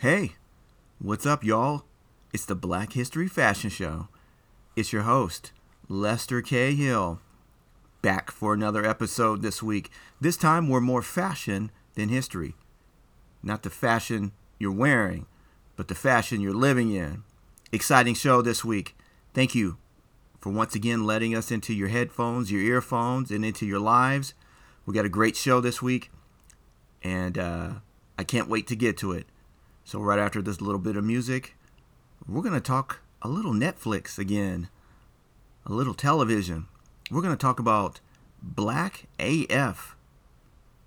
Hey, what's up, y'all? It's the Black History Fashion Show. It's your host, Lester K. Hill, back for another episode this week. This time, we're more fashion than history. Not the fashion you're wearing, but the fashion you're living in. Exciting show this week. Thank you for once again letting us into your headphones, your earphones, and into your lives. We got a great show this week, and uh, I can't wait to get to it. So, right after this little bit of music, we're going to talk a little Netflix again, a little television. We're going to talk about Black AF.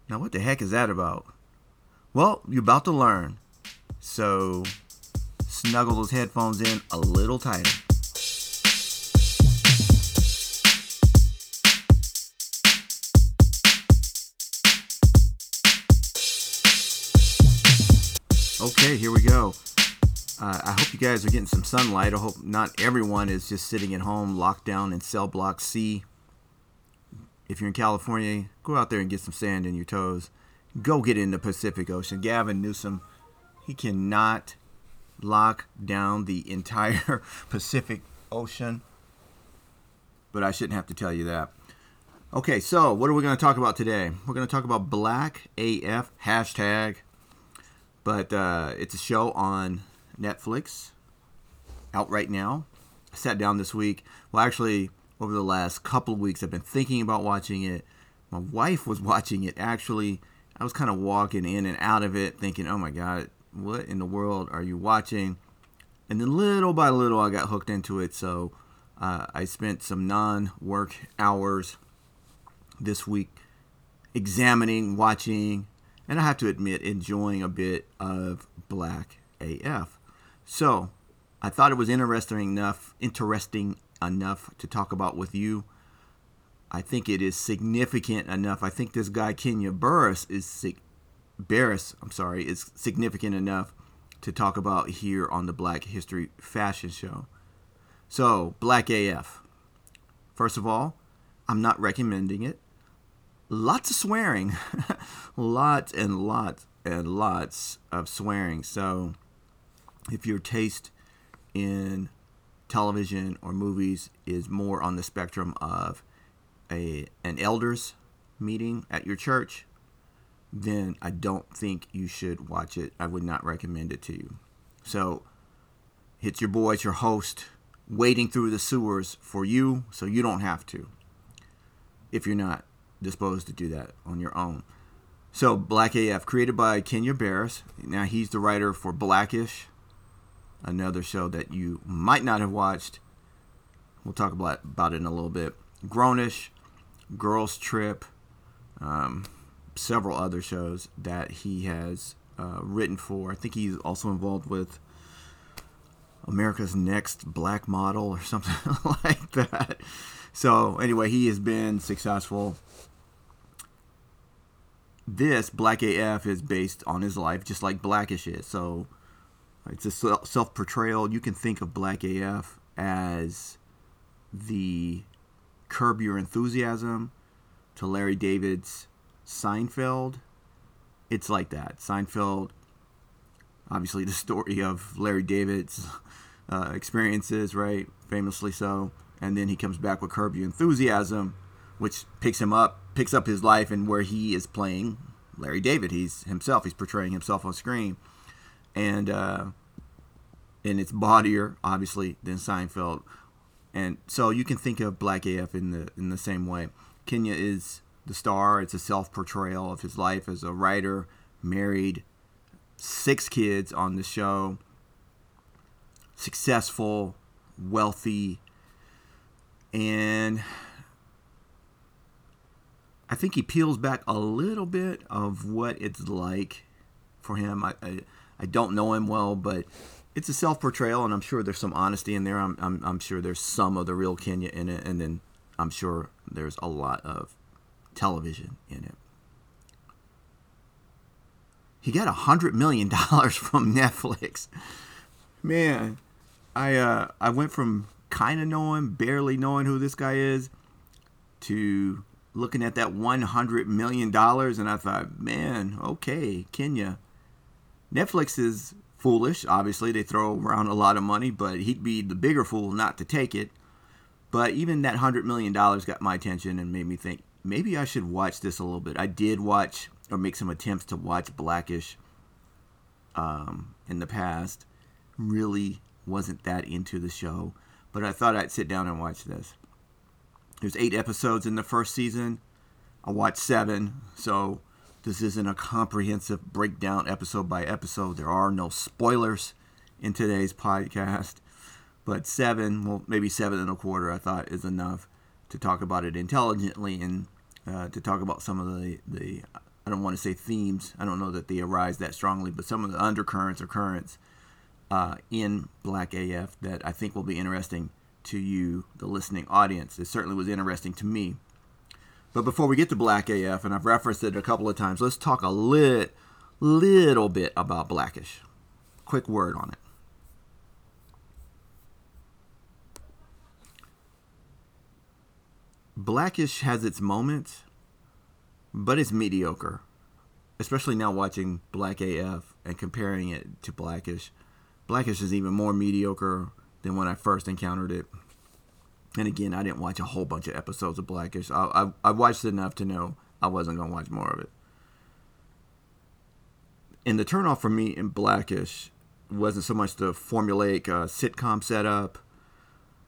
Now, what the heck is that about? Well, you're about to learn. So, snuggle those headphones in a little tighter. Okay, here we go. Uh, I hope you guys are getting some sunlight. I hope not everyone is just sitting at home locked down in cell block C. If you're in California, go out there and get some sand in your toes. Go get in the Pacific Ocean. Gavin Newsom, he cannot lock down the entire Pacific Ocean. But I shouldn't have to tell you that. Okay, so what are we going to talk about today? We're going to talk about Black AF hashtag but uh, it's a show on Netflix, out right now. I sat down this week. Well, actually, over the last couple of weeks, I've been thinking about watching it. My wife was watching it. Actually, I was kind of walking in and out of it, thinking, "Oh my God, what in the world are you watching?" And then little by little, I got hooked into it. So uh, I spent some non-work hours this week examining, watching, and I have to admit, enjoying a bit of Black AF. So, I thought it was interesting enough, interesting enough to talk about with you. I think it is significant enough. I think this guy Kenya Burris is sig- Barris, I'm sorry, is significant enough to talk about here on the Black History Fashion Show. So, Black AF. First of all, I'm not recommending it lots of swearing, lots and lots and lots of swearing. So, if your taste in television or movies is more on the spectrum of a an elders meeting at your church, then I don't think you should watch it. I would not recommend it to you. So, it's your boy, it's your host, wading through the sewers for you so you don't have to. If you're not disposed to do that on your own. So, Black AF, created by Kenya Barris. Now, he's the writer for Blackish, another show that you might not have watched. We'll talk about, about it in a little bit. Grownish, Girls Trip, um, several other shows that he has uh, written for. I think he's also involved with America's Next Black Model or something like that. So, anyway, he has been successful this Black AF is based on his life, just like Blackish is. So it's a self portrayal. You can think of Black AF as the Curb Your Enthusiasm to Larry David's Seinfeld. It's like that. Seinfeld, obviously, the story of Larry David's uh, experiences, right? Famously so. And then he comes back with Curb Your Enthusiasm, which picks him up picks up his life and where he is playing Larry David. He's himself. He's portraying himself on screen, and uh, and it's bawdier, obviously, than Seinfeld. And so you can think of Black AF in the in the same way. Kenya is the star. It's a self portrayal of his life as a writer, married, six kids on the show, successful, wealthy, and I think he peels back a little bit of what it's like for him. I, I, I don't know him well, but it's a self portrayal, and I'm sure there's some honesty in there. I'm, I'm, I'm sure there's some of the real Kenya in it, and then I'm sure there's a lot of television in it. He got a hundred million dollars from Netflix. Man, I uh, I went from kind of knowing, barely knowing who this guy is, to looking at that $100 million and I thought, man, okay, Kenya. Netflix is foolish. Obviously, they throw around a lot of money, but he'd be the bigger fool not to take it. But even that $100 million got my attention and made me think maybe I should watch this a little bit. I did watch or make some attempts to watch Blackish um, in the past. Really wasn't that into the show, but I thought I'd sit down and watch this. There's eight episodes in the first season. I watched seven, so this isn't a comprehensive breakdown episode by episode. There are no spoilers in today's podcast, but seven, well, maybe seven and a quarter, I thought is enough to talk about it intelligently and uh, to talk about some of the, the I don't want to say themes. I don't know that they arise that strongly, but some of the undercurrents or currents uh, in Black AF that I think will be interesting to you, the listening audience. It certainly was interesting to me. But before we get to Black AF, and I've referenced it a couple of times, let's talk a lit, little bit about Blackish. Quick word on it. Blackish has its moments, but it's mediocre. Especially now watching Black AF and comparing it to Blackish. Blackish is even more mediocre than when I first encountered it. And again, I didn't watch a whole bunch of episodes of Blackish. I, I, I watched enough to know I wasn't going to watch more of it. And the turnoff for me in Blackish wasn't so much the formulaic uh, sitcom setup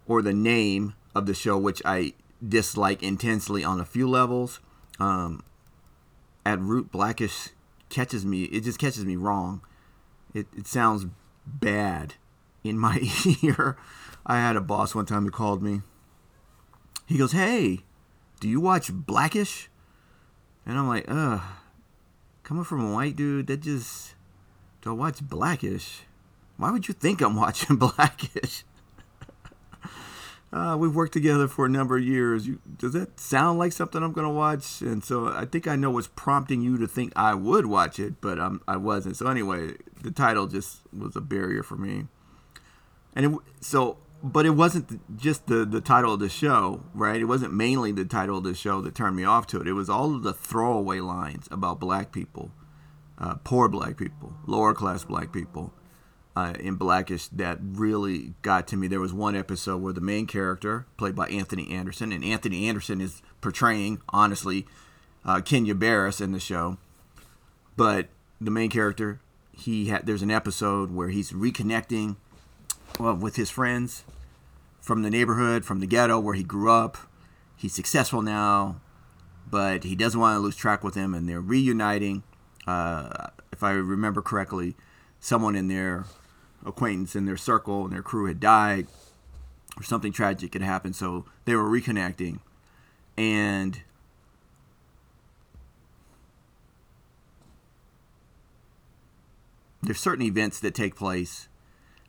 or the name of the show, which I dislike intensely on a few levels. Um, at root, Blackish catches me. It just catches me wrong. It, it sounds bad in my ear. I had a boss one time who called me he goes, Hey, do you watch Blackish? And I'm like, Ugh, coming from a white dude, that just, do I watch Blackish? Why would you think I'm watching Blackish? uh, we've worked together for a number of years. You, does that sound like something I'm going to watch? And so I think I know what's prompting you to think I would watch it, but um, I wasn't. So anyway, the title just was a barrier for me. And it, so but it wasn't just the the title of the show, right? It wasn't mainly the title of the show that turned me off to it. It was all of the throwaway lines about black people, uh, poor black people, lower class black people, uh, in Blackish that really got to me. There was one episode where the main character, played by Anthony Anderson, and Anthony Anderson is portraying, honestly, uh, Kenya Barris in the show, but the main character, he had. There's an episode where he's reconnecting well, with his friends from the neighborhood, from the ghetto where he grew up. He's successful now, but he doesn't want to lose track with them, and they're reuniting. Uh, if I remember correctly, someone in their acquaintance in their circle and their crew had died, or something tragic had happened, so they were reconnecting, and there's certain events that take place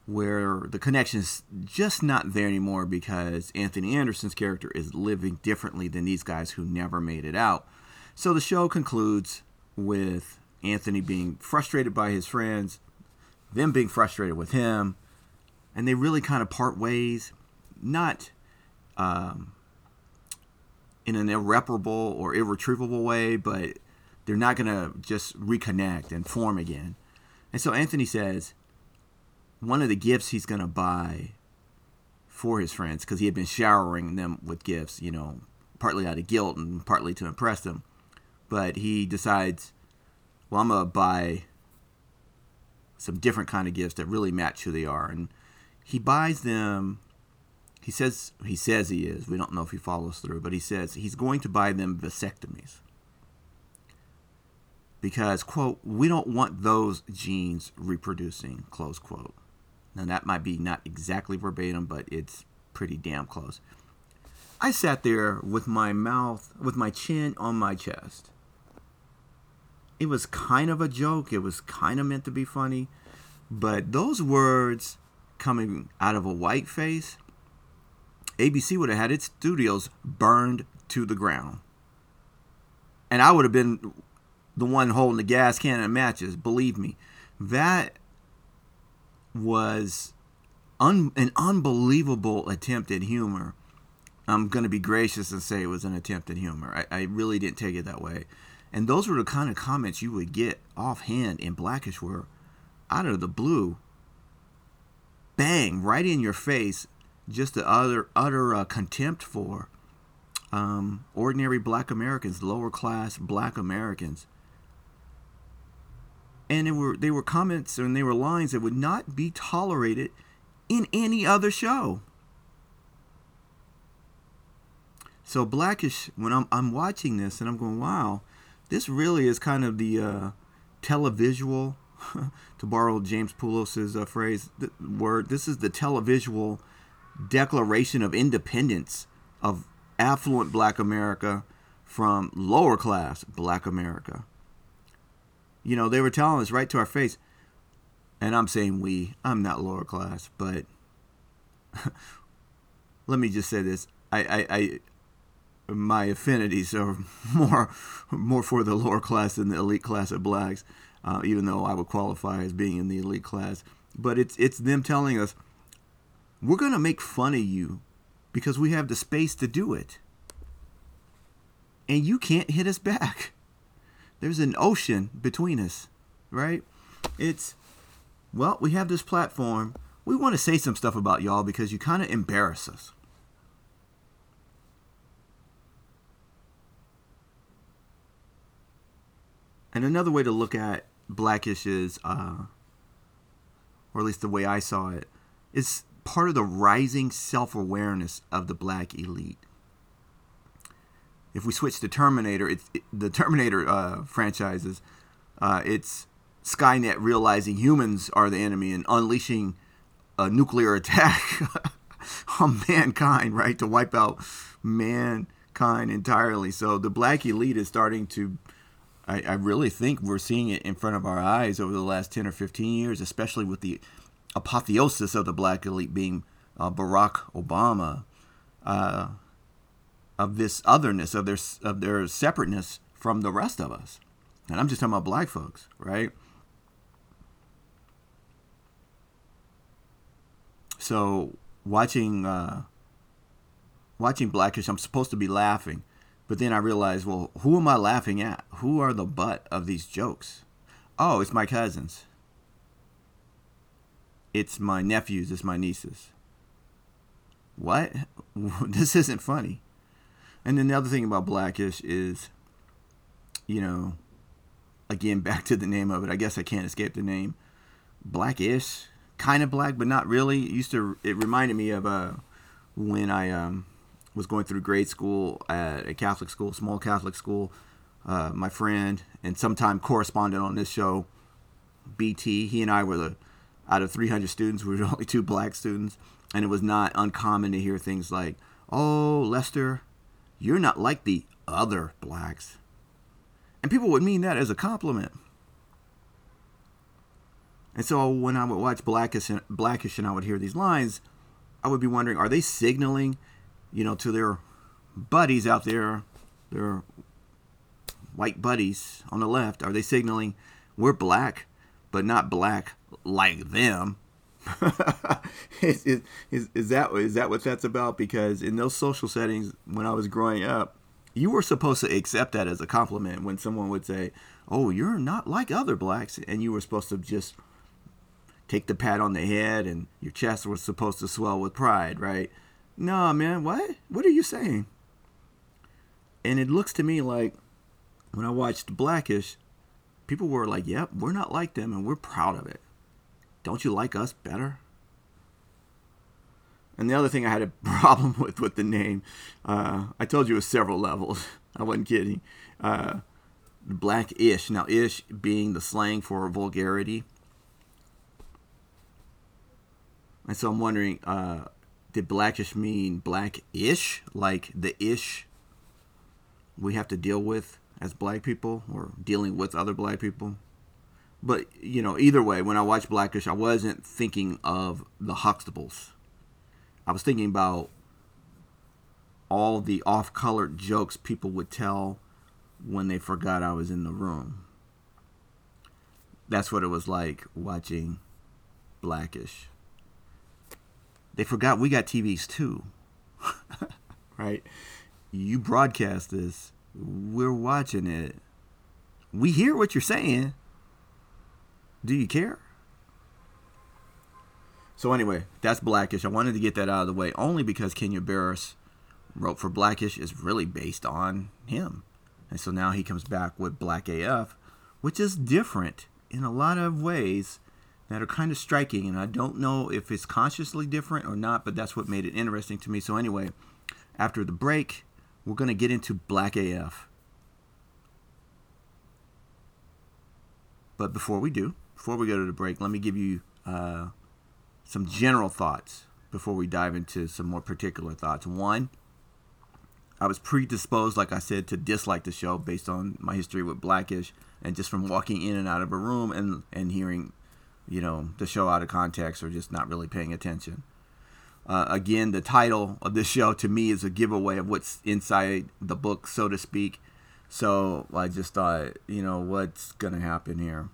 where the connection is just not there anymore because Anthony Anderson's character is living differently than these guys who never made it out. So the show concludes with Anthony being frustrated by his friends, them being frustrated with him, and they really kind of part ways, not um, in an irreparable or irretrievable way, but they're not going to just reconnect and form again. And so Anthony says, one of the gifts he's going to buy for his friends because he had been showering them with gifts, you know, partly out of guilt and partly to impress them. But he decides, well, I'm going to buy some different kind of gifts that really match who they are. And he buys them. He says he says he is. We don't know if he follows through, but he says he's going to buy them vasectomies because quote we don't want those genes reproducing close quote now, that might be not exactly verbatim, but it's pretty damn close. I sat there with my mouth, with my chin on my chest. It was kind of a joke, it was kind of meant to be funny, but those words coming out of a white face, ABC would have had its studios burned to the ground. And I would have been the one holding the gas can and matches, believe me. That was un- an unbelievable attempt at humor. I'm going to be gracious and say it was an attempt at humor. I, I really didn't take it that way. And those were the kind of comments you would get offhand in Blackish where out of the blue, bang, right in your face, just the utter, utter uh, contempt for um, ordinary black Americans, lower class black Americans. And they were they were comments and they were lines that would not be tolerated in any other show. So Blackish, when I'm I'm watching this and I'm going, wow, this really is kind of the uh, televisual, to borrow James Poulos's uh, phrase, the word. This is the televisual declaration of independence of affluent Black America from lower class Black America. You know, they were telling us right to our face, and I'm saying we. I'm not lower class, but let me just say this: I, I, I my affinities are more more for the lower class than the elite class of blacks, uh, even though I would qualify as being in the elite class. But it's it's them telling us we're gonna make fun of you because we have the space to do it, and you can't hit us back. There's an ocean between us, right? It's well, we have this platform. We want to say some stuff about y'all because you kind of embarrass us. And another way to look at Blackish is, uh, or at least the way I saw it, is part of the rising self awareness of the black elite. If we switch to Terminator, it's it, the Terminator uh, franchises. Uh, it's Skynet realizing humans are the enemy and unleashing a nuclear attack on mankind, right, to wipe out mankind entirely. So the black elite is starting to I, I really think we're seeing it in front of our eyes over the last 10 or 15 years, especially with the apotheosis of the black elite being uh, Barack Obama, uh, of this otherness, of their, of their separateness from the rest of us. And I'm just talking about black folks, right? So watching uh, watching Blackish, I'm supposed to be laughing but then I realized, well, who am I laughing at? Who are the butt of these jokes? Oh, it's my cousins. It's my nephews. It's my nieces. What? this isn't funny. And then the other thing about Blackish is, you know, again, back to the name of it. I guess I can't escape the name. Blackish. Kind of black, but not really. It used to, it reminded me of uh, when I, um, was going through grade school at a Catholic school, small Catholic school. Uh, my friend and sometime correspondent on this show, BT, he and I were the out of 300 students, we were only two black students, and it was not uncommon to hear things like, "Oh, Lester, you're not like the other blacks," and people would mean that as a compliment. And so when I would watch Blackish, Blackish, and I would hear these lines, I would be wondering, are they signaling? you know, to their buddies out there, their white buddies on the left, are they signaling we're black, but not black like them? is, is, is, that is that what that's about? Because in those social settings, when I was growing up, you were supposed to accept that as a compliment when someone would say, "Oh, you're not like other blacks," and you were supposed to just take the pat on the head, and your chest was supposed to swell with pride, right? nah, man, what? What are you saying? And it looks to me like when I watched Blackish, people were like, yep, we're not like them and we're proud of it. Don't you like us better? And the other thing I had a problem with with the name, uh, I told you it was several levels. I wasn't kidding. Uh, black ish. Now, ish being the slang for vulgarity. And so I'm wondering, uh, did blackish mean black-ish, like the ish we have to deal with as black people or dealing with other black people? But, you know, either way, when I watched Blackish, I wasn't thinking of the Huxtables. I was thinking about all the off-color jokes people would tell when they forgot I was in the room. That's what it was like watching Blackish they forgot we got TVs too. right? You broadcast this. We're watching it. We hear what you're saying. Do you care? So anyway, that's Blackish. I wanted to get that out of the way only because Kenya Barris wrote for Blackish is really based on him. And so now he comes back with Black AF, which is different in a lot of ways that are kind of striking. And I don't know if it's consciously different or not, but that's what made it interesting to me. So anyway, after the break, we're going to get into Black AF. But before we do, before we go to the break, let me give you uh, some general thoughts before we dive into some more particular thoughts. One, I was predisposed, like I said, to dislike the show based on my history with Blackish and just from walking in and out of a room and, and hearing, you know, the show out of context or just not really paying attention. Uh, again, the title of this show to me is a giveaway of what's inside the book, so to speak. So I just thought, you know, what's going to happen here?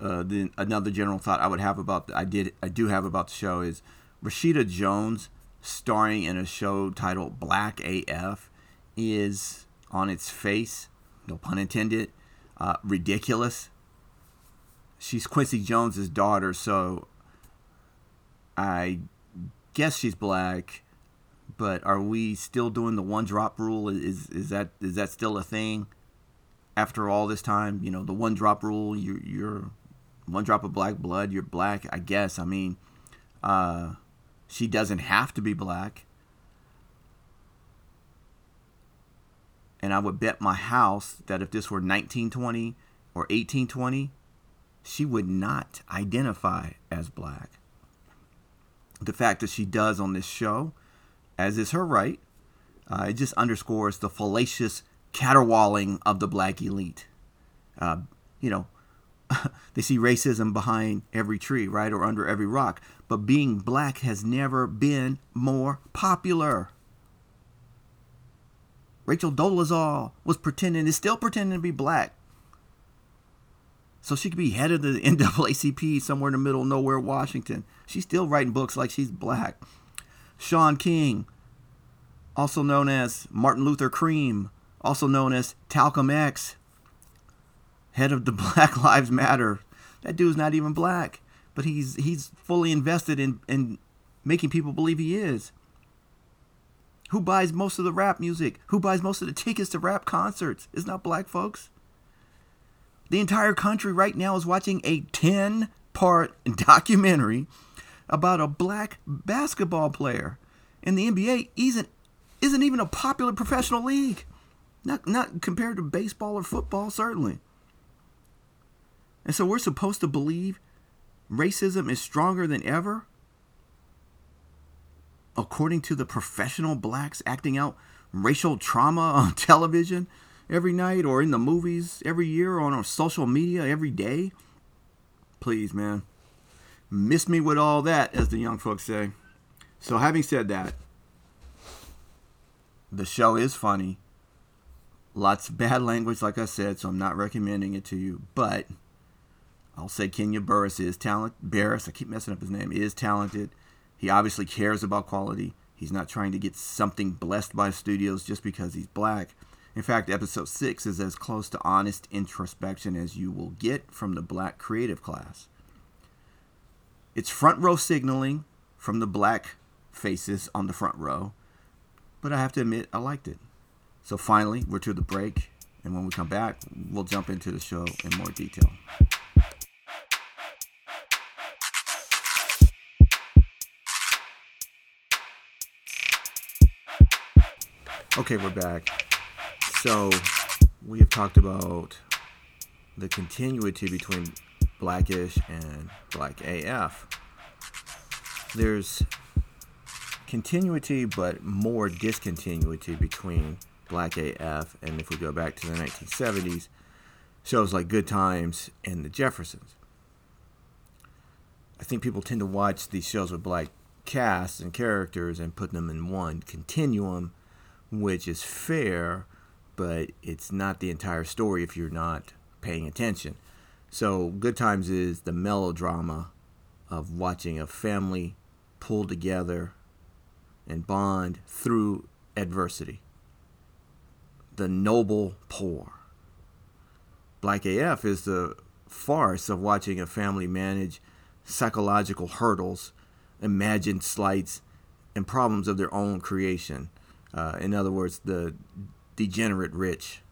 Uh, then another general thought I would have about the, I did I do have about the show is Rashida Jones starring in a show titled Black AF is on its face, no pun intended, uh, ridiculous. She's Quincy Jones's daughter, so I guess she's black. But are we still doing the one drop rule? Is is that is that still a thing? After all this time, you know, the one drop rule. You you're one drop of black blood. You're black. I guess. I mean, uh, she doesn't have to be black. And I would bet my house that if this were 1920 or 1820, she would not identify as black. The fact that she does on this show, as is her right, uh, it just underscores the fallacious caterwauling of the black elite. Uh, you know, they see racism behind every tree, right, or under every rock. But being black has never been more popular. Rachel Dolezal was pretending, is still pretending to be black. So she could be head of the NAACP somewhere in the middle of nowhere, Washington. She's still writing books like she's black. Shaun King, also known as Martin Luther Cream, also known as Talcum X, head of the Black Lives Matter. That dude's not even black, but he's he's fully invested in in making people believe he is. Who buys most of the rap music? Who buys most of the tickets to rap concerts? It's not black folks. The entire country right now is watching a 10 part documentary about a black basketball player. And the NBA isn't, isn't even a popular professional league. Not, not compared to baseball or football, certainly. And so we're supposed to believe racism is stronger than ever? according to the professional blacks acting out racial trauma on television every night or in the movies every year or on social media every day? Please, man. Miss me with all that, as the young folks say. So, having said that, the show is funny. Lots of bad language, like I said, so I'm not recommending it to you. But I'll say Kenya Burris is talented. Barris, I keep messing up his name, is talented. He obviously cares about quality. He's not trying to get something blessed by studios just because he's black. In fact, episode 6 is as close to honest introspection as you will get from the black creative class. It's front row signaling from the black faces on the front row, but I have to admit, I liked it. So finally, we're to the break, and when we come back, we'll jump into the show in more detail. Okay, we're back. So, we have talked about the continuity between Blackish and Black AF. There's continuity, but more discontinuity between Black AF and if we go back to the 1970s, shows like Good Times and The Jeffersons. I think people tend to watch these shows with black casts and characters and put them in one continuum which is fair, but it's not the entire story if you're not paying attention. So, Good Times is the melodrama of watching a family pull together and bond through adversity. The noble poor. Black AF is the farce of watching a family manage psychological hurdles, imagined slights, and problems of their own creation. Uh, in other words, the degenerate rich.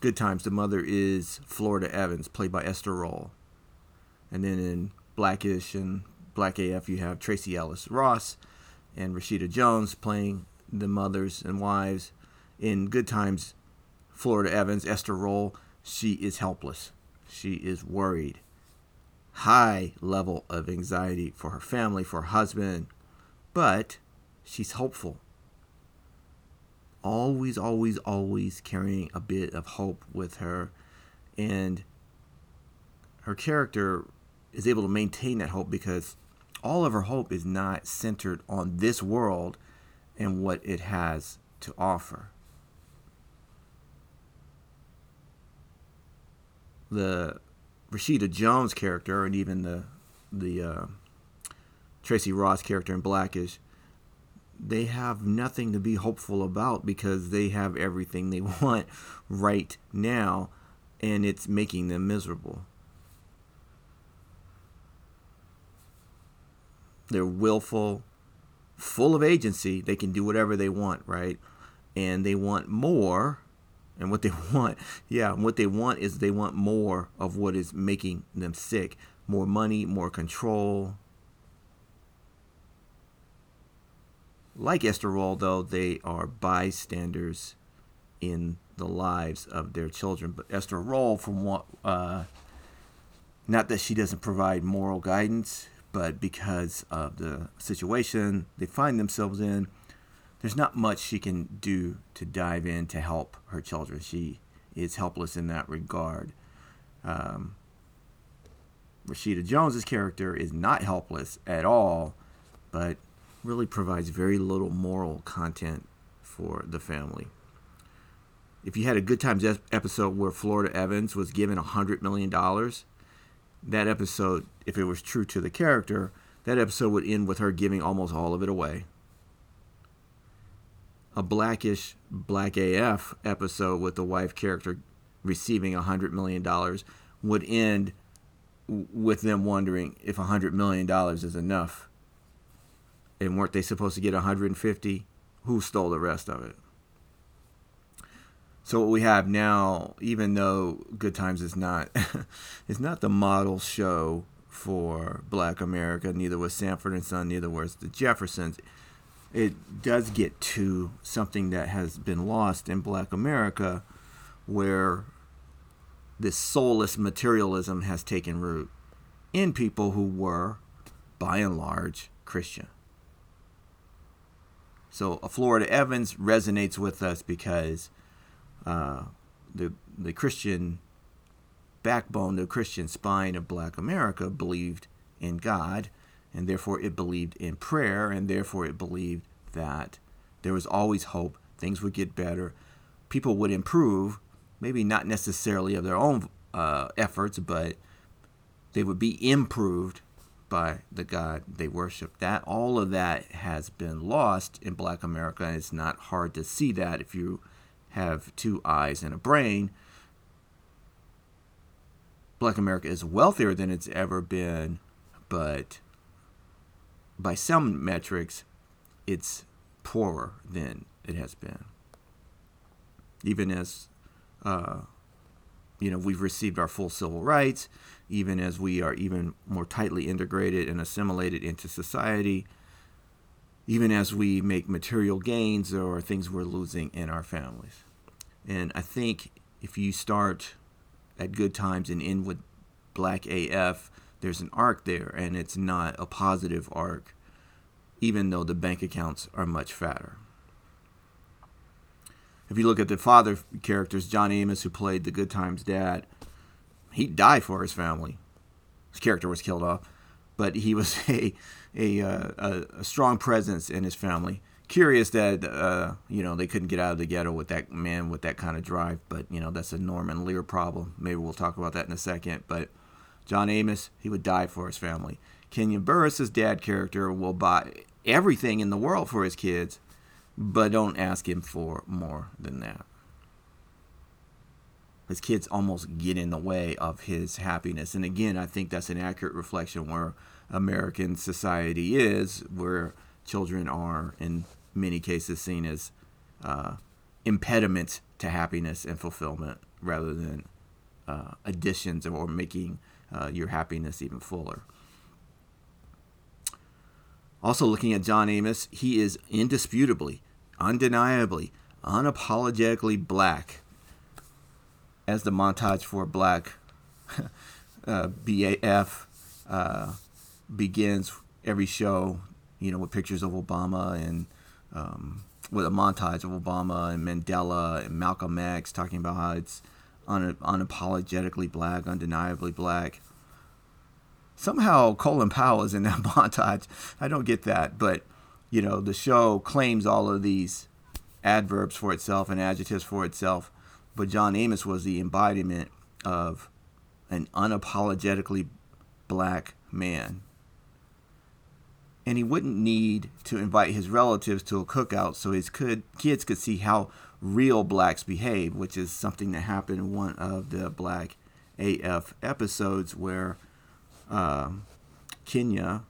Good Times, the mother is Florida Evans, played by Esther Rolle. And then in Blackish and Black AF, you have Tracee Ellis Ross and Rashida Jones playing the mothers and wives. In Good Times, Florida Evans, Esther Rolle, she is helpless. She is worried. High level of anxiety for her family, for her husband, but she's hopeful always, always, always carrying a bit of hope with her. And her character is able to maintain that hope because all of her hope is not centered on this world and what it has to offer. The Rashida Jones character and even the the uh, Tracee Ross character in Blackish they have nothing to be hopeful about because they have everything they want right now and it's making them miserable. They're willful, full of agency. They can do whatever they want, right? And they want more. And what they want, yeah, what they want is they want more of what is making them sick more money, more control, Like Esther Rolle, though, they are bystanders in the lives of their children. But Esther Rolle, from what, uh, not that she doesn't provide moral guidance, but because of the situation they find themselves in, there's not much she can do to dive in to help her children. She is helpless in that regard. Um, Rashida Jones's character is not helpless at all, but really provides very little moral content for the family. If you had a Good Times episode where Florida Evans was given $100 million, that episode, if it was true to the character, that episode would end with her giving almost all of it away. A blackish Black AF episode with the wife character receiving $100 million would end with them wondering if $100 million is enough and weren't they supposed to get 150? Who stole the rest of it? So what we have now, even though Good Times is not, is not the model show for Black America. Neither was Sanford and Son. Neither was the Jeffersons. It does get to something that has been lost in Black America, where this soulless materialism has taken root in people who were, by and large, Christian. So a Florida Evans resonates with us because uh, the the Christian backbone, the Christian spine of Black America believed in God, and therefore it believed in prayer, and therefore it believed that there was always hope, things would get better, people would improve, maybe not necessarily of their own uh, efforts, but they would be improved by the God they worship. That all of that has been lost in Black America. And it's not hard to see that if you have two eyes and a brain. Black America is wealthier than it's ever been, but by some metrics, it's poorer than it has been. Even as uh, you know, we've received our full civil rights, even as we are even more tightly integrated and assimilated into society, even as we make material gains or things we're losing in our families. And I think if you start at good times and end with black AF, there's an arc there, and it's not a positive arc, even though the bank accounts are much fatter if you look at the father characters, John Amos, who played the Good Times dad, he died for his family. His character was killed off, but he was a a, uh, a, a strong presence in his family. Curious that uh, you know they couldn't get out of the ghetto with that man with that kind of drive, but you know that's a Norman Lear problem. Maybe we'll talk about that in a second. But John Amos, he would die for his family. Kenyon Burris's his dad character will buy everything in the world for his kids, but don't ask him for more than that. his kids almost get in the way of his happiness. And again, I think that's an accurate reflection where American society is, where children are in many cases seen as uh, impediments to happiness and fulfillment rather than uh, additions or making uh, your happiness even fuller. Also, looking at John Amos, he is indisputably, undeniably, unapologetically black. As the montage for Black uh, BAF uh, begins every show, you know, with pictures of Obama and um, with a montage of Obama and Mandela and Malcolm X talking about how it's un- unapologetically black, undeniably black somehow Colin Powell is in that montage. I don't get that, but you know, the show claims all of these adverbs for itself and adjectives for itself, but John Amos was the embodiment of an unapologetically black man. And he wouldn't need to invite his relatives to a cookout so his could, kids could see how real blacks behave, which is something that happened in one of the Black AF episodes where uh, Kenya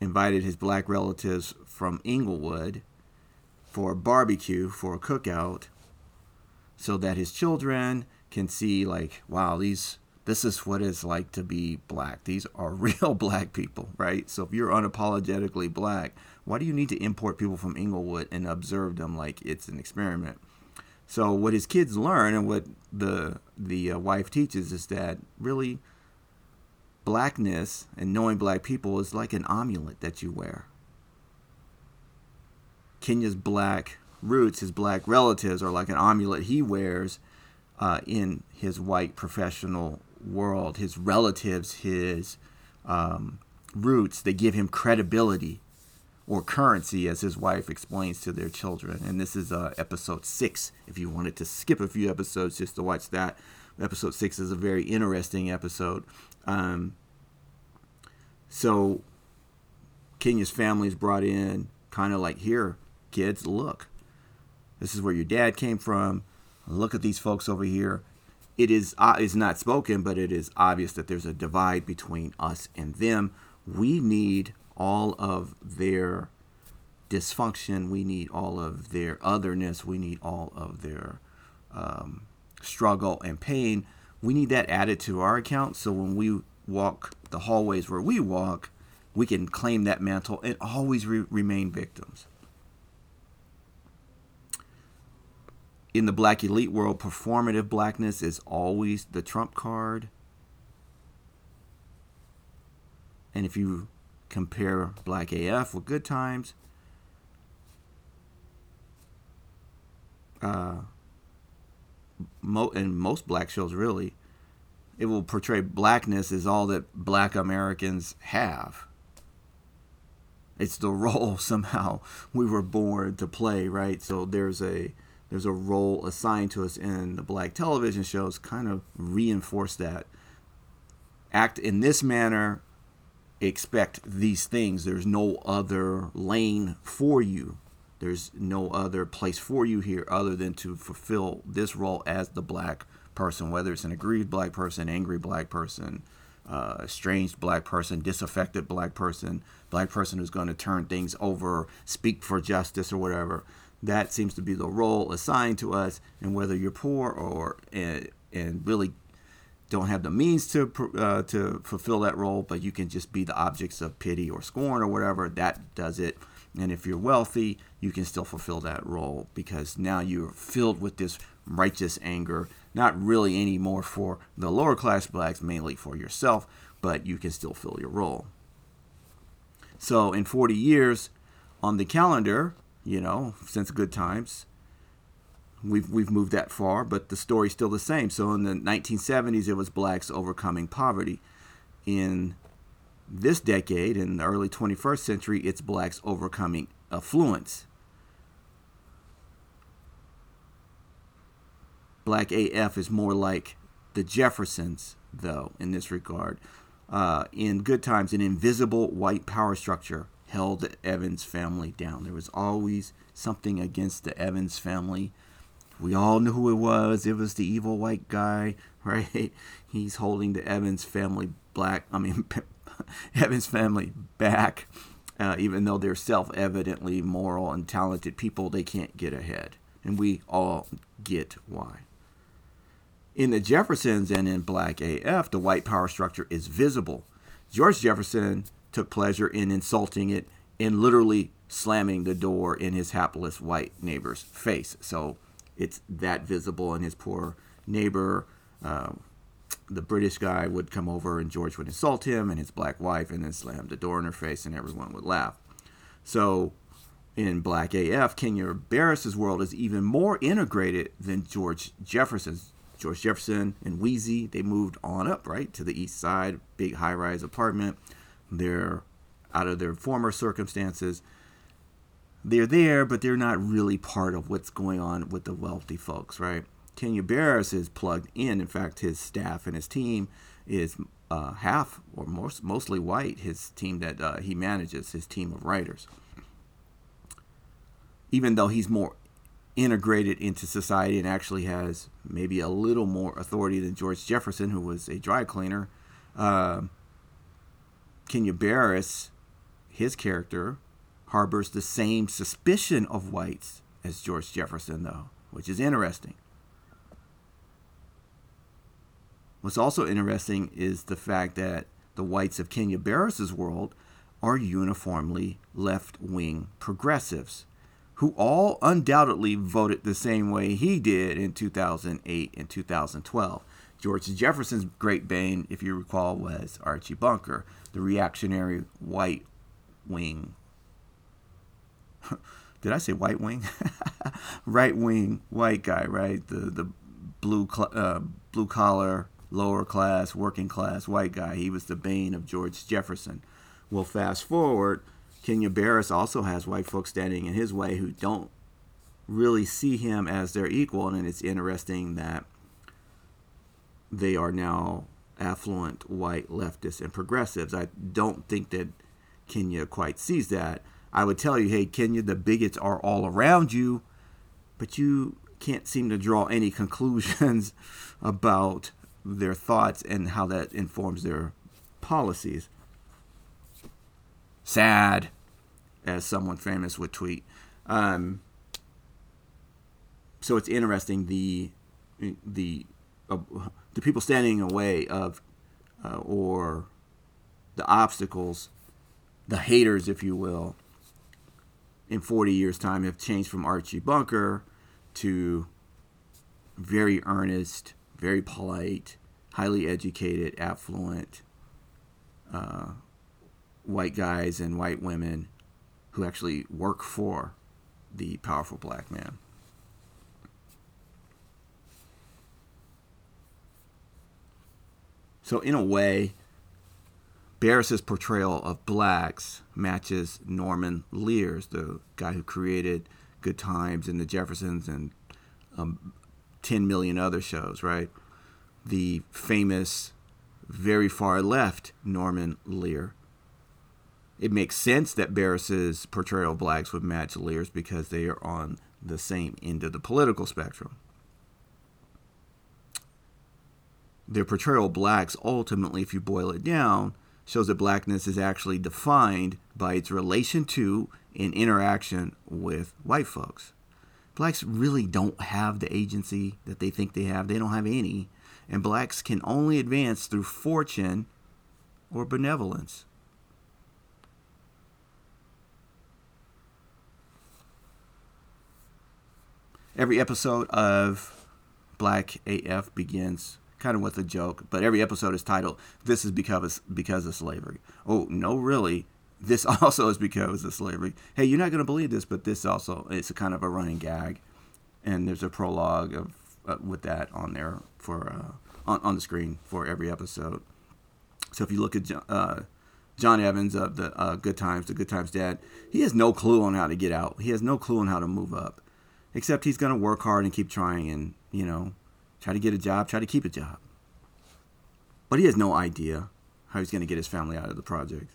invited his black relatives from Inglewood for a barbecue, for a cookout, so that his children can see, like, wow, these this is what it's like to be black. These are real black people, right? So if you're unapologetically black, why do you need to import people from Inglewood and observe them like it's an experiment? So what his kids learn and what the the uh, wife teaches is that really blackness and knowing black people is like an amulet that you wear. Kenya's black roots, his black relatives, are like an amulet he wears uh, in his white professional world. His relatives, his um, roots, they give him credibility or currency, as his wife explains to their children. And this is uh, episode six. If you wanted to skip a few episodes just to watch that, episode six is a very interesting episode. Um, so Kenya's family is brought in, kind of like, here, kids, look. This is where your dad came from. Look at these folks over here. It is uh, is not spoken, but it is obvious that there's a divide between us and them. We need all of their dysfunction. We need all of their otherness. We need all of their um, struggle and pain. We need that added to our account. So when we walk the hallways where we walk, we can claim that mantle and always re- remain victims. In the black elite world, performative blackness is always the trump card. And if you compare Black AF with Good Times, uh, mo- and most black shows really, it will portray blackness as all that black Americans have. It's the role somehow we were born to play, right? So there's a there's a role assigned to us in the black television shows kind of reinforce that. Act in this manner, expect these things. There's no other lane for you. There's no other place for you here other than to fulfill this role as the black person, whether it's an aggrieved black person, angry black person, uh, estranged black person, disaffected black person, black person who's going to turn things over, speak for justice or whatever. That seems to be the role assigned to us, and whether you're poor or and, and really don't have the means to uh, to fulfill that role, but you can just be the objects of pity or scorn or whatever. That does it. And if you're wealthy, you can still fulfill that role because now you're filled with this righteous anger not really anymore for the lower class blacks, mainly for yourself, but you can still fill your role. So in 40 years on the calendar, you know, since good times, we've we've moved that far, but the story's still the same. So in the 1970s, it was blacks overcoming poverty. In this decade, in the early 21st century, it's blacks overcoming affluence. Black AF is more like the Jeffersons, though, in this regard. Uh, in good times, an invisible white power structure held the Evans family down. There was always something against the Evans family We all knew who it was. It was the evil white guy, right? He's holding the Evans family black, I mean, Evans family back. Uh, even though they're self evidently moral and talented people, they can't get ahead. And we all get why. In the Jeffersons and in Black AF, the white power structure is visible. George Jefferson took pleasure in insulting it and literally slamming the door in his hapless white neighbor's face. So it's that visible, and his poor neighbor, uh, the British guy, would come over and George would insult him and his black wife and then slam the door in her face, and everyone would laugh. So in Black AF, Kenya Barris's world is even more integrated than George Jefferson's. George Jefferson and Weezy, they moved on up, right, to the east side, big high rise apartment. They're out of their former circumstances. They're there, but they're not really part of what's going on with the wealthy folks, right? Kenya Barris is plugged in. In fact, his staff and his team is uh, half or most, mostly white, his team that uh, he manages, his team of writers. Even though he's more integrated into society and actually has maybe a little more authority than George Jefferson, who was a dry cleaner. Uh, Kenya Barris, his character, harbors the same suspicion of whites as George Jefferson, though, which is interesting. What's also interesting is the fact that the whites of Kenya Barris's world are uniformly left wing progressives who all undoubtedly voted the same way he did in 2008 and 2012. George Jefferson's great bane, if you recall, was Archie Bunker, the reactionary white wing. Did I say white wing? right wing white guy, right? The the blue uh, blue collar, lower class, working class white guy. He was the bane of George Jefferson. Well, fast forward Kenya Barris also has white folks standing in his way who don't really see him as their equal, and it's interesting that they are now affluent white leftists and progressives. I don't think that Kenya quite sees that. I would tell you, hey, Kenya, the bigots are all around you, but you can't seem to draw any conclusions about their thoughts and how that informs their policies. Sad as someone famous would tweet. Um, so it's interesting the the uh, the people standing in the way of uh, or the obstacles, the haters, if you will, in 40 years' time have changed from Archie Bunker to very earnest, very polite, highly educated, affluent uh, white guys and white women who actually work for the powerful black man. So, in a way, Barris's portrayal of blacks matches Norman Lear's, the guy who created Good Times and The Jeffersons and um, 10 million other shows, right? The famous, very far left Norman Lear it makes sense that Barris's portrayal of blacks would match Lear's because they are on the same end of the political spectrum. Their portrayal of blacks ultimately, if you boil it down, shows that blackness is actually defined by its relation to and interaction with white folks. Blacks really don't have the agency that they think they have. They don't have any. And blacks can only advance through fortune or benevolence. Every episode of Black AF begins kind of with a joke, but every episode is titled "This is because because of slavery." Oh no, really, this also is because of slavery. Hey, you're not going to believe this, but this also it's a kind of a running gag, and there's a prologue of uh, with that on there for uh, on on the screen for every episode. So if you look at uh, John Evans of the uh, Good Times, the Good Times dad, he has no clue on how to get out. He has no clue on how to move up except he's going to work hard and keep trying and, you know, try to get a job, try to keep a job. But he has no idea how he's going to get his family out of the project.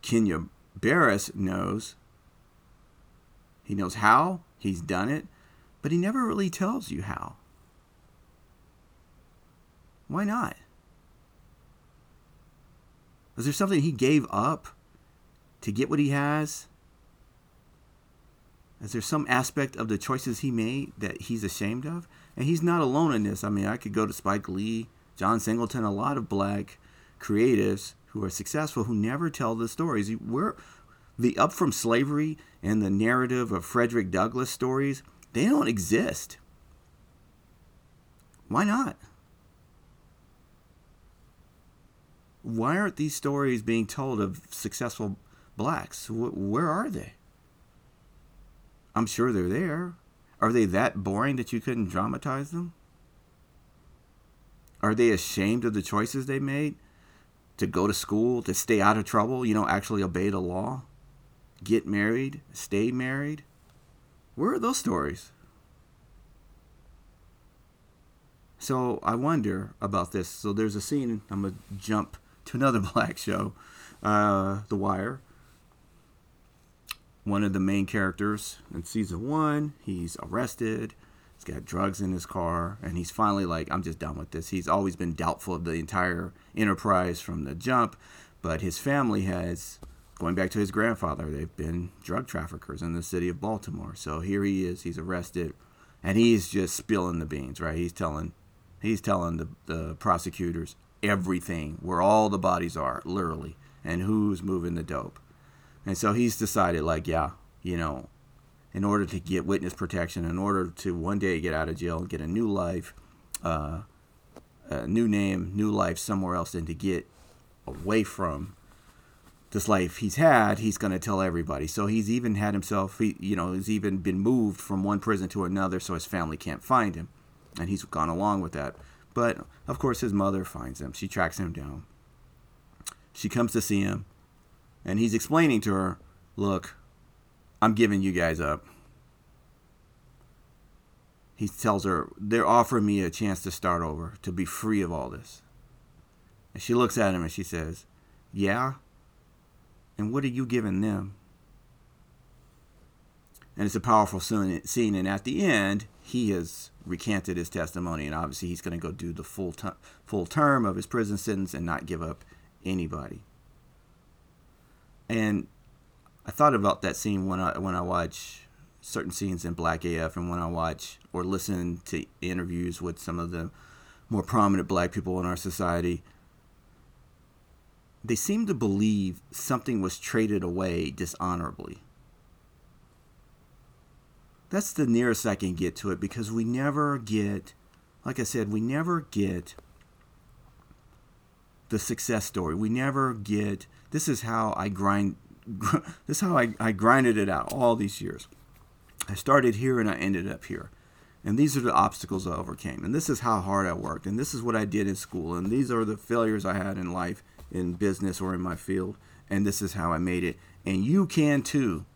Kenya Barris knows. He knows how, he's done it, but he never really tells you how. Why not? Is there something he gave up to get what he has? Is there some aspect of the choices he made that he's ashamed of? And he's not alone in this. I mean, I could go to Spike Lee, John Singleton, a lot of black creatives who are successful who never tell the stories. We're the up from slavery and the narrative of Frederick Douglass stories, they don't exist. Why not? Why aren't these stories being told of successful blacks? Where are they? I'm sure they're there. Are they that boring that you couldn't dramatize them? Are they ashamed of the choices they made? To go to school, to stay out of trouble, you know, actually obey the law? Get married, stay married? Where are those stories? So I wonder about this. So there's a scene, I'm going to jump to another black show, uh, The Wire. One of the main characters in season one, he's arrested He's got drugs in his car, and he's finally like, I'm just done with this. He's always been doubtful of the entire enterprise from the jump, but his family has, going back to his grandfather, they've been drug traffickers in the city of Baltimore. So here he is, he's arrested, and he's just spilling the beans, right? He's telling, he's telling the, the prosecutors everything, where all the bodies are, literally, and who's moving the dope. And so he's decided, like, yeah, you know, in order to get witness protection, in order to one day get out of jail and get a new life, uh, a new name, new life somewhere else, and to get away from this life he's had, he's going to tell everybody. So he's even had himself, he, you know, he's even been moved from one prison to another so his family can't find him. And he's gone along with that. But of course, his mother finds him. She tracks him down. She comes to see him, and he's explaining to her, Look, I'm giving you guys up. He tells her, They're offering me a chance to start over, to be free of all this. And she looks at him and she says, Yeah? And what are you giving them? And it's a powerful scene. And at the end, he has recanted his testimony. And obviously, he's going to go do the full, t- full term of his prison sentence and not give up anybody. And I thought about that scene when I when I watch certain scenes in Black AF and when I watch or listen to interviews with some of the more prominent black people in our society. They seem to believe something was traded away dishonorably. That's the nearest I can get to it because we never get, like I said, we never get the success story. We never get, this is how I grind this is how I, I grinded it out all these years. I started here and I ended up here. And these are the obstacles I overcame. And this is how hard I worked. And this is what I did in school. And these are the failures I had in life, in business, or in my field. And this is how I made it. And you can too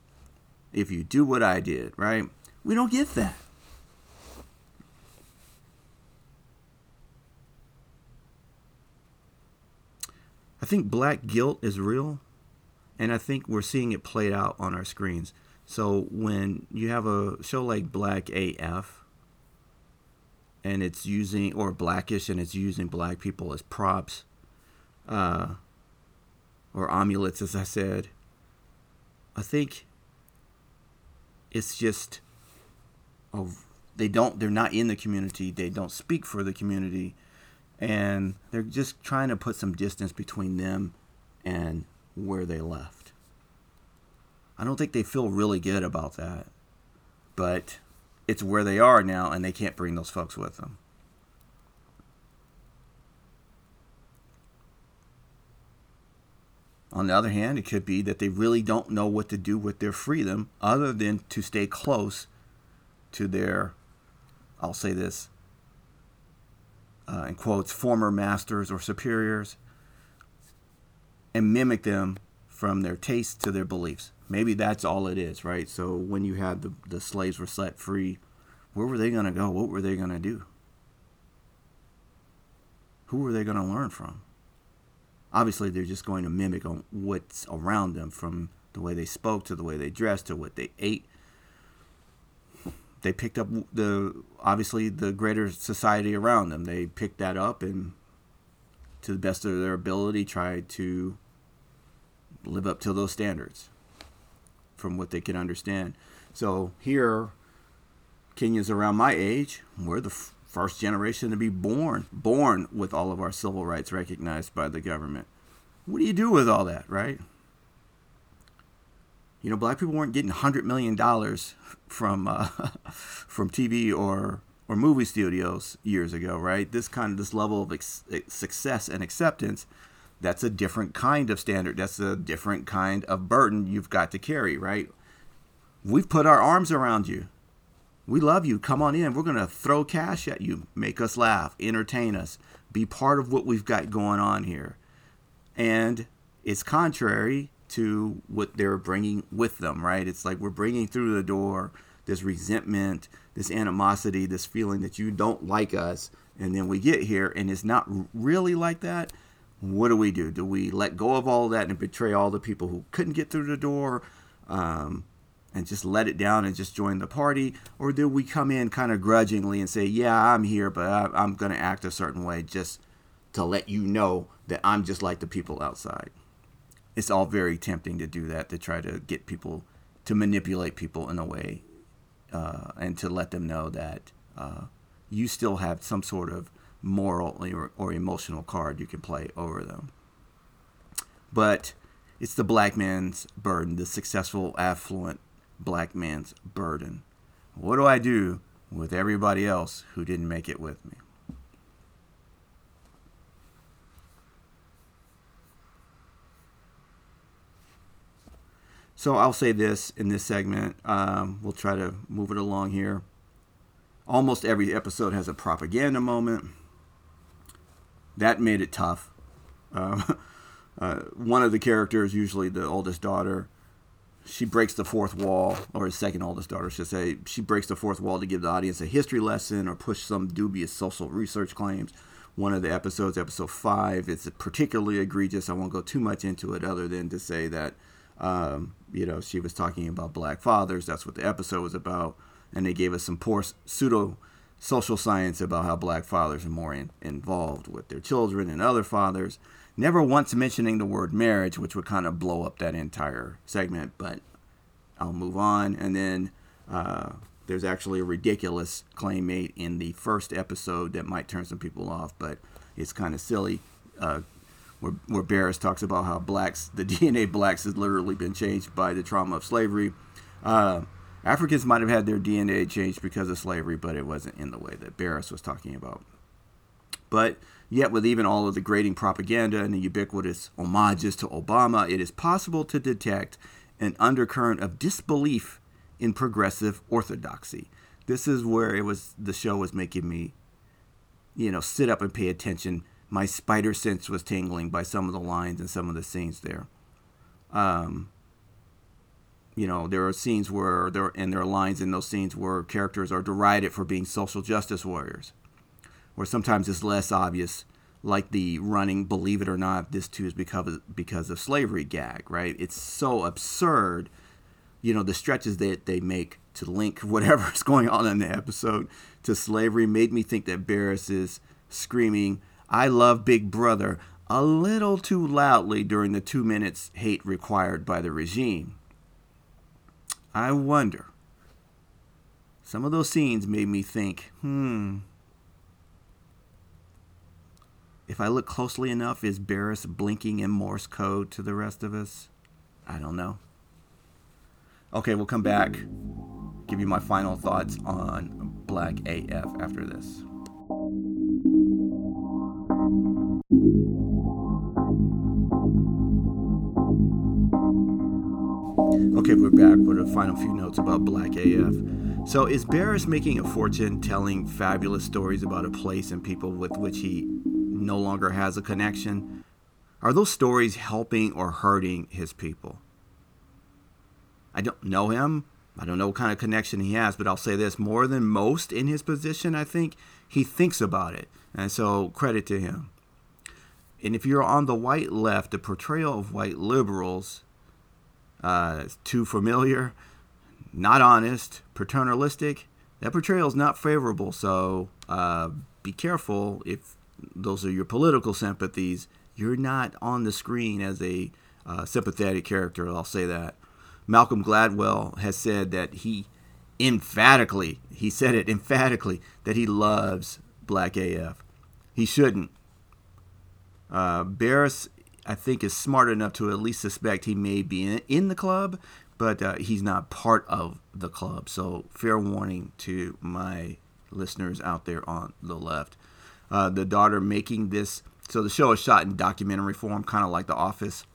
if you do what I did, right? We don't get that. Think black guilt is real and I think we're seeing it played out on our screens. So when you have a show like Black AF, and it's using or Blackish, and it's using black people as props, uh, or amulets, as I said, I think it's just they don't they're not in the community they don't speak for the community and they're just trying to put some distance between them and where they left. I don't think they feel really good about that, but it's where they are now, and they can't bring those folks with them. On the other hand, it could be that they really don't know what to do with their freedom other than to stay close to their, I'll say this, uh, in quotes, former masters or superiors and mimic them from their tastes to their beliefs. Maybe that's all it is, right? So when you had the, the slaves were set free, where were they going to go? What were they going to do? Who were they going to learn from? Obviously, they're just going to mimic on what's around them from the way they spoke to the way they dressed to what they ate. They picked up the obviously the greater society around them. They picked that up and, to the best of their ability, tried to live up to those standards from what they can understand. So here, Kenyans around my age, we're the f- first generation to be born, born with all of our civil rights recognized by the government. What do you do with all that, right? You know, black people weren't getting hundred million dollars from uh, from TV or or movie studios years ago, right? This kind of this level of ex- success and acceptance, that's a different kind of standard. That's a different kind of burden you've got to carry, right? We've put our arms around you. We love you. Come on in. We're going to throw cash at you, make us laugh, entertain us, be part of what we've got going on here. And it's contrary to what they're bringing with them, right? It's like we're bringing through the door this resentment, this animosity, this feeling that you don't like us. And then we get here and it's not really like that. What do we do? Do we let go of all that and betray all the people who couldn't get through the door um, and just let it down and just join the party? Or do we come in kind of grudgingly and say, yeah, I'm here, but I, I'm going to act a certain way just to let you know that I'm just like the people outside? It's all very tempting to do that, to try to get people, to manipulate people in a way uh, and to let them know that uh, you still have some sort of moral or, or emotional card you can play over them. But it's the black man's burden, the successful, affluent black man's burden. What do I do with everybody else who didn't make it with me? So I'll say this in this segment. Um, we'll try to move it along here. Almost every episode has a propaganda moment. That made it tough. Uh, uh, one of the characters, usually the oldest daughter, she breaks the fourth wall, or his second oldest daughter should say, she breaks the fourth wall to give the audience a history lesson or push some dubious social research claims. One of the episodes, episode five, it's particularly egregious. I won't go too much into it other than to say that um, you know, she was talking about black fathers. That's what the episode was about. And they gave us some poor pseudo social science about how black fathers are more in, involved with their children and other fathers. Never once mentioning the word marriage, which would kind of blow up that entire segment. But I'll move on. And then uh, there's actually a ridiculous claim made in the first episode that might turn some people off, but it's kind of silly. Uh, where, where Barris talks about how blacks, the DNA blacks has literally been changed by the trauma of slavery. Uh, Africans might have had their DNA changed because of slavery, but it wasn't in the way that Barris was talking about. But yet, with even all of the grating propaganda and the ubiquitous homages to Obama, it is possible to detect an undercurrent of disbelief in progressive orthodoxy. This is where it was the show was making me, you know, sit up and pay attention my spider sense was tingling by some of the lines and some of the scenes there. Um, you know, there are scenes where there and there are lines in those scenes where characters are derided for being social justice warriors, or sometimes it's less obvious, like the running "Believe it or not, this too is because of, because of slavery" gag. Right? It's so absurd. You know, the stretches that they make to link whatever is going on in the episode to slavery made me think that Barris is screaming I love Big Brother a little too loudly during the two minutes hate required by the regime. I wonder. Some of those scenes made me think, hmm. If I look closely enough, is Barris blinking in Morse code to the rest of us? I don't know. Okay, we'll come back, give you my final thoughts on Black AF after this. Okay, we're back with a final few notes about Black AF. So, is Barris making a fortune telling fabulous stories about a place and people with which he no longer has a connection? Are those stories helping or hurting his people? I don't know him. I don't know what kind of connection he has, but I'll say this more than most in his position, I think he thinks about it. And so, credit to him. And if you're on the white left, the portrayal of white liberals uh, too familiar, not honest, paternalistic, that portrayal is not favorable. So uh, be careful if those are your political sympathies. You're not on the screen as a uh, sympathetic character. I'll say that. Malcolm Gladwell has said that he emphatically, he said it emphatically, that he loves Black AF. He shouldn't. Uh, Barris, I think, is smart enough to at least suspect he may be in, in the club, but uh, he's not part of the club. So, fair warning to my listeners out there on the left. Uh, the daughter making this, so the show is shot in documentary form, kind of like The Office.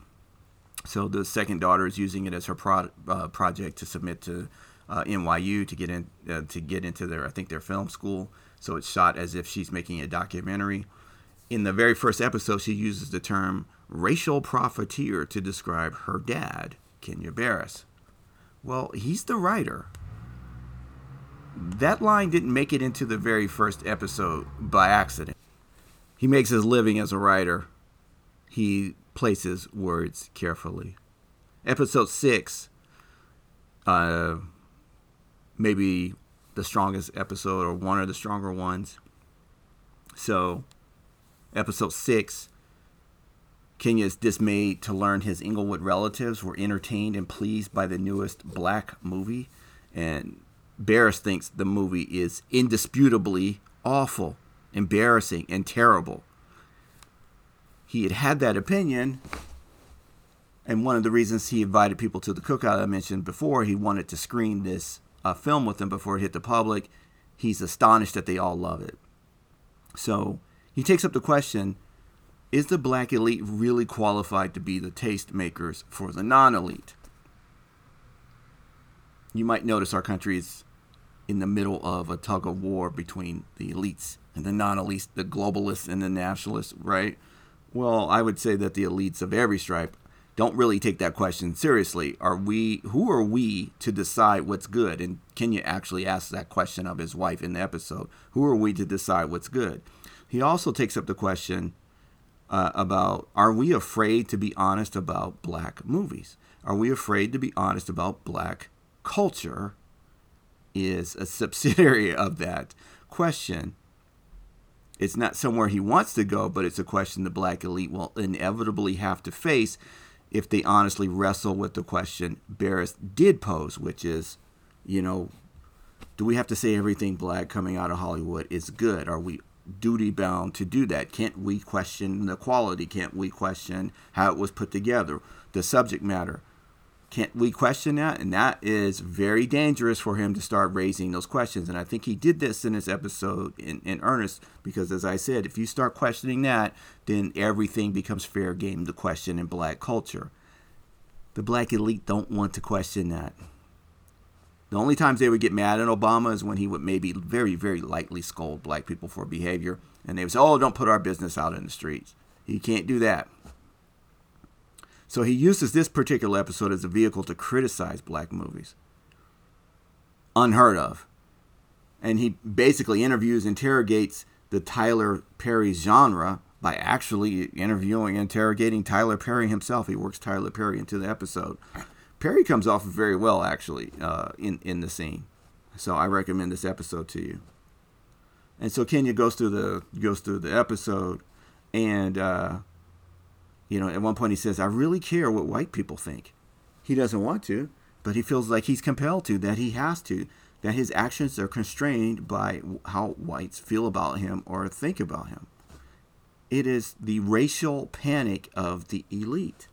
So the second daughter is using it as her pro- uh, project to submit to uh, NYU to get in uh, to get into their I think their film school. So it's shot as if she's making a documentary. In the very first episode, she uses the term racial profiteer to describe her dad, Kenya Barris. Well, he's the writer. That line didn't make it into the very first episode by accident. He makes his living as a writer. He places words carefully. Episode 6, uh, maybe the strongest episode or one of the stronger ones. So, episode 6 Kenya is dismayed to learn his Inglewood relatives were entertained and pleased by the newest black movie. And Barris thinks the movie is indisputably awful, embarrassing, and terrible. He had had that opinion, and one of the reasons he invited people to the cookout I mentioned before, he wanted to screen this uh, film with them before it hit the public. He's astonished that they all love it. So he takes up the question is the black elite really qualified to be the tastemakers for the non elite? You might notice our country is in the middle of a tug of war between the elites and the non elites, the globalists and the nationalists, right? Well, I would say that the elites of every stripe don't really take that question seriously. Are we who are we to decide what's good? And Kenya actually asks that question of his wife in the episode. Who are we to decide what's good? He also takes up the question uh, about are we afraid to be honest about black movies? Are we afraid to be honest about black culture? Is a subsidiary of that question. It's not somewhere he wants to go, but it's a question the black elite will inevitably have to face if they honestly wrestle with the question Barris did pose, which is, you know, do we have to say everything black coming out of Hollywood is good? Are we duty bound to do that? Can't we question the quality? Can't we question how it was put together? The subject matter. Can't we question that? And that is very dangerous for him to start raising those questions. And I think he did this in this episode in, in earnest because, as I said, if you start questioning that, then everything becomes fair game to question in black culture. The black elite don't want to question that. The only times they would get mad at Obama is when he would maybe very, very lightly scold black people for behavior. And they would say, oh, don't put our business out in the streets. He can't do that. So he uses this particular episode as a vehicle to criticize black movies. Unheard of. And he basically interviews, interrogates the Tyler Perry genre by actually interviewing, interrogating Tyler Perry himself. He works Tyler Perry into the episode. Perry comes off very well, actually, uh, in in the scene. So I recommend this episode to you. And so Kenya goes through the goes through the episode, and uh, you know, at one point he says, "I really care what white people think." He doesn't want to, but he feels like he's compelled to, that he has to, that his actions are constrained by how whites feel about him or think about him. It is the racial panic of the elite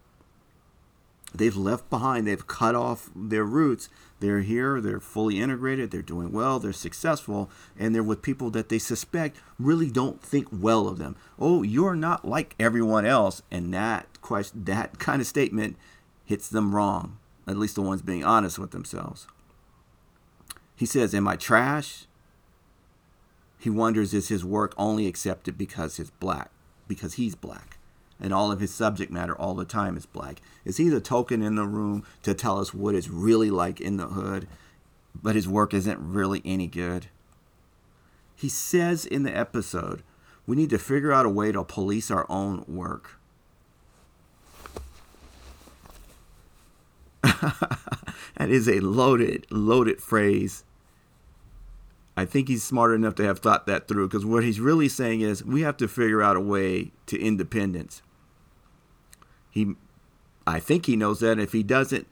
they've left behind, they've cut off their roots. They're here, they're fully integrated, they're doing well, they're successful, and they're with people that they suspect really don't think well of them. Oh, you're not like everyone else, and that question, that kind of statement hits them wrong. At least the ones being honest with themselves. He says, "Am I trash?" He wonders is his work only accepted because he's black, because he's black and all of his subject matter all the time is black. Is he the token in the room to tell us what it's really like in the hood, but his work isn't really any good? He says in the episode, we need to figure out a way to police our own work. that is a loaded, loaded phrase. I think he's smart enough to have thought that through because what he's really saying is we have to figure out a way to independence. He, I think he knows that. If he doesn't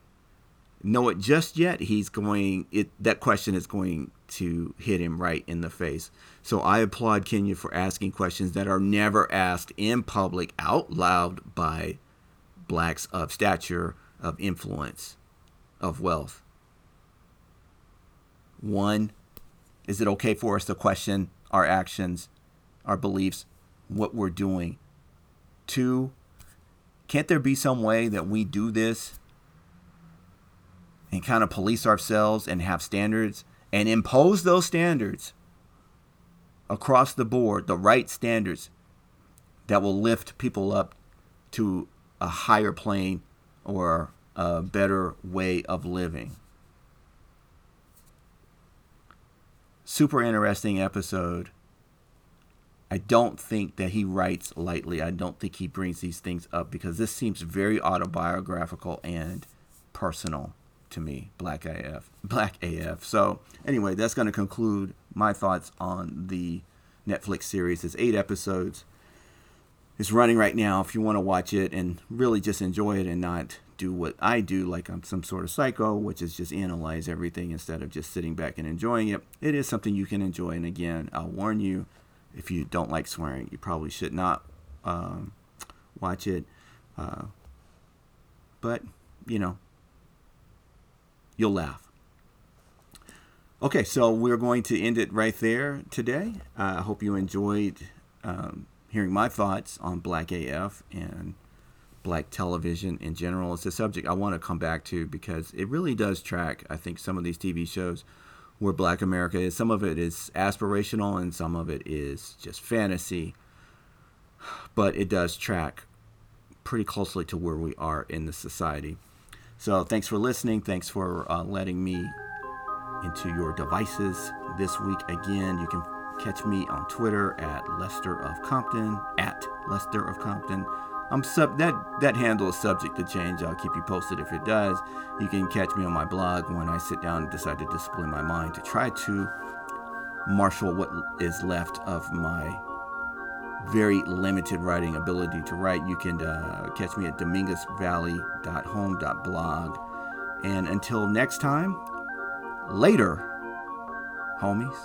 know it just yet, he's going. It that question is going to hit him right in the face. So I applaud Kenya for asking questions that are never asked in public out loud by blacks of stature, of influence, of wealth. One, is it okay for us to question our actions, our beliefs, what we're doing? Two, can't there be some way that we do this and kind of police ourselves and have standards and impose those standards across the board, the right standards that will lift people up to a higher plane or a better way of living? super interesting episode. I don't think that he writes lightly. I don't think he brings these things up because this seems very autobiographical and personal to me. Black AF. Black AF. So, anyway, that's going to conclude my thoughts on the Netflix series. It's eight episodes. It's running right now if you want to watch it and really just enjoy it and not do what I do, like I'm some sort of psycho, which is just analyze everything instead of just sitting back and enjoying it. It is something you can enjoy. And again, I'll warn you if you don't like swearing, you probably should not um, watch it. Uh, but, you know, you'll laugh. Okay, so we're going to end it right there today. I uh, hope you enjoyed um, hearing my thoughts on Black AF and black television in general. It's a subject I want to come back to because it really does track, I think, some of these TV shows where black America is. Some of it is aspirational and some of it is just fantasy. But it does track pretty closely to where we are in the society. So thanks for listening. Thanks for uh, letting me into your devices this week. Again, you can catch me on Twitter at Lester of Compton, at Lester of Compton. I'm sub that that handle is subject to change. I'll keep you posted if it does. You can catch me on my blog when I sit down and decide to discipline my mind to try to marshal what is left of my very limited writing ability to write. You can uh, catch me at dominguezvalley.home.blog. And until next time, later, homies.